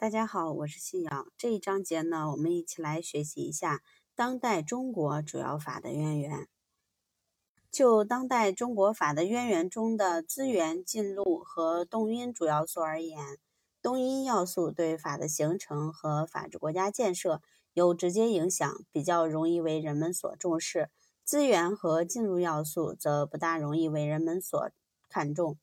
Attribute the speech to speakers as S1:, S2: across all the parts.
S1: 大家好，我是信瑶。这一章节呢，我们一起来学习一下当代中国主要法的渊源。就当代中国法的渊源中的资源、进入和动因主要素而言，动因要素对法的形成和法治国家建设有直接影响，比较容易为人们所重视；资源和进入要素则不大容易为人们所看重。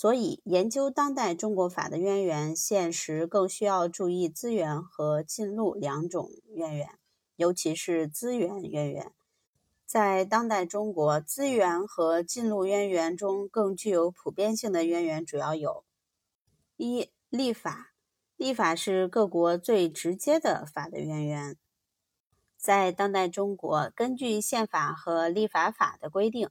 S1: 所以，研究当代中国法的渊源，现实更需要注意资源和进路两种渊源，尤其是资源渊源。在当代中国，资源和进路渊源中更具有普遍性的渊源主要有：一、立法。立法是各国最直接的法的渊源。在当代中国，根据宪法和立法法的规定。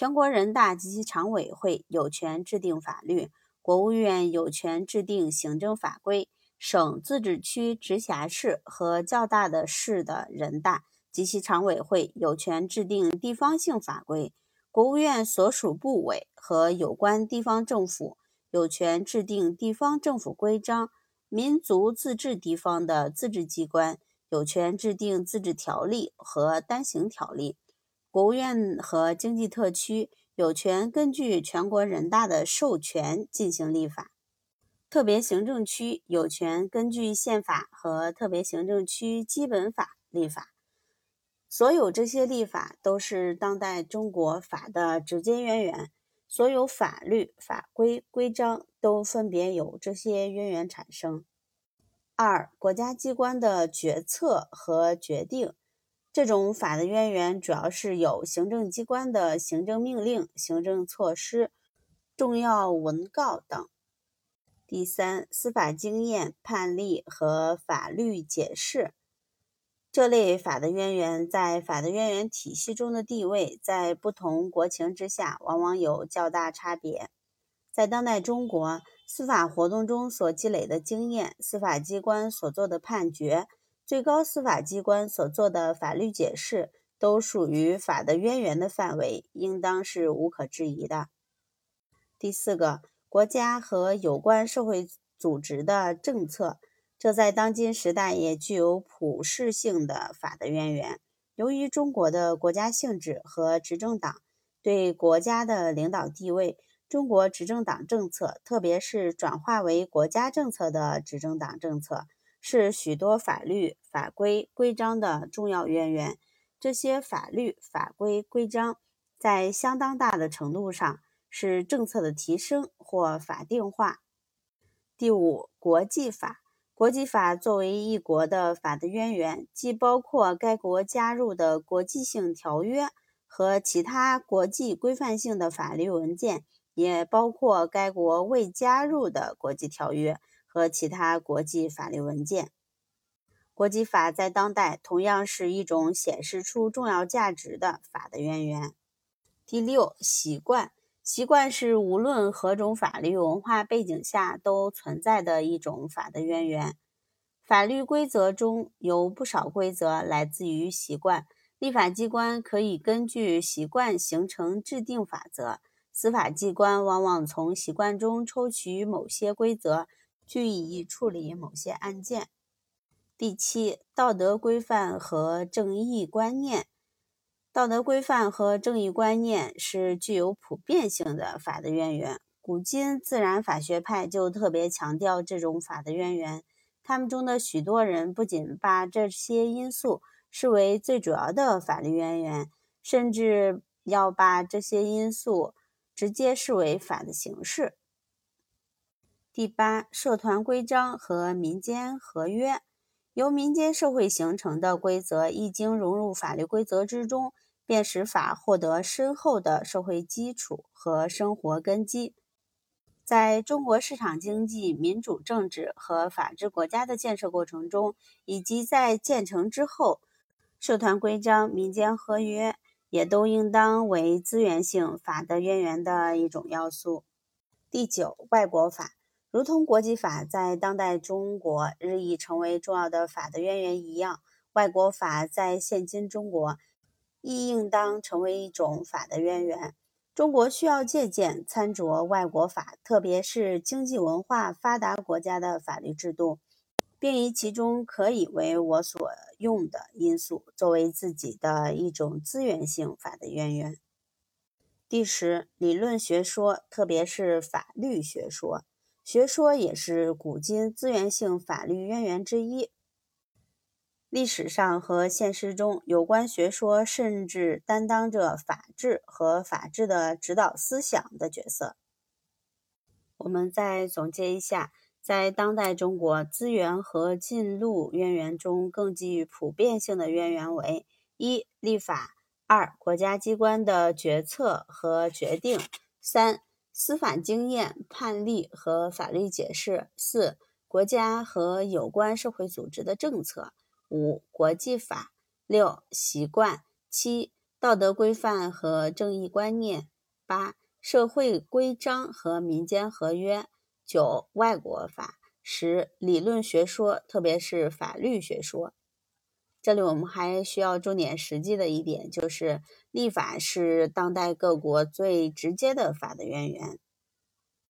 S1: 全国人大及其常委会有权制定法律，国务院有权制定行政法规，省、自治区、直辖市和较大的市的人大及其常委会有权制定地方性法规，国务院所属部委和有关地方政府有权制定地方政府规章，民族自治地方的自治机关有权制定自治条例和单行条例。国务院和经济特区有权根据全国人大的授权进行立法，特别行政区有权根据宪法和特别行政区基本法立法。所有这些立法都是当代中国法的直接渊源，所有法律、法规、规章都分别由这些渊源产生。二、国家机关的决策和决定。这种法的渊源主要是有行政机关的行政命令、行政措施、重要文告等。第三，司法经验、判例和法律解释这类法的渊源在法的渊源体系中的地位，在不同国情之下往往有较大差别。在当代中国，司法活动中所积累的经验、司法机关所做的判决。最高司法机关所做的法律解释都属于法的渊源的范围，应当是无可置疑的。第四个，国家和有关社会组织的政策，这在当今时代也具有普适性的法的渊源。由于中国的国家性质和执政党对国家的领导地位，中国执政党政策，特别是转化为国家政策的执政党政策。是许多法律法规规章的重要渊源。这些法律法规规章在相当大的程度上是政策的提升或法定化。第五，国际法。国际法作为一国的法的渊源，既包括该国加入的国际性条约和其他国际规范性的法律文件，也包括该国未加入的国际条约。和其他国际法律文件，国际法在当代同样是一种显示出重要价值的法的渊源。第六，习惯，习惯是无论何种法律文化背景下都存在的一种法的渊源。法律规则中有不少规则来自于习惯，立法机关可以根据习惯形成制定法则，司法机关往往从习惯中抽取某些规则。据以处理某些案件。第七，道德规范和正义观念。道德规范和正义观念是具有普遍性的法的渊源。古今自然法学派就特别强调这种法的渊源。他们中的许多人不仅把这些因素视为最主要的法律渊源，甚至要把这些因素直接视为法的形式。第八，社团规章和民间合约，由民间社会形成的规则，一经融入法律规则之中，便使法获得深厚的社会基础和生活根基。在中国市场经济、民主政治和法治国家的建设过程中，以及在建成之后，社团规章、民间合约也都应当为资源性法的渊源的一种要素。第九，外国法。如同国际法在当代中国日益成为重要的法的渊源一样，外国法在现今中国亦应当成为一种法的渊源。中国需要借鉴参酌外国法，特别是经济文化发达国家的法律制度，并以其中可以为我所用的因素，作为自己的一种资源性法的渊源。第十，理论学说，特别是法律学说，学说也是古今资源性法律渊源之一。历史上和现实中，有关学说甚至担当着法治和法治的指导思想的角色。我们再总结一下，在当代中国，资源和进路渊源中更具普遍性的渊源为：一、立法；二、国家机关的决策和决定；三、司法经验、判例和法律解释；四、国家和有关社会组织的政策。五、国际法；六、习惯；七、道德规范和正义观念；八、社会规章和民间合约；九、外国法；十、理论学说，特别是法律学说。这里我们还需要重点实际的一点，就是立法是当代各国最直接的法的渊源。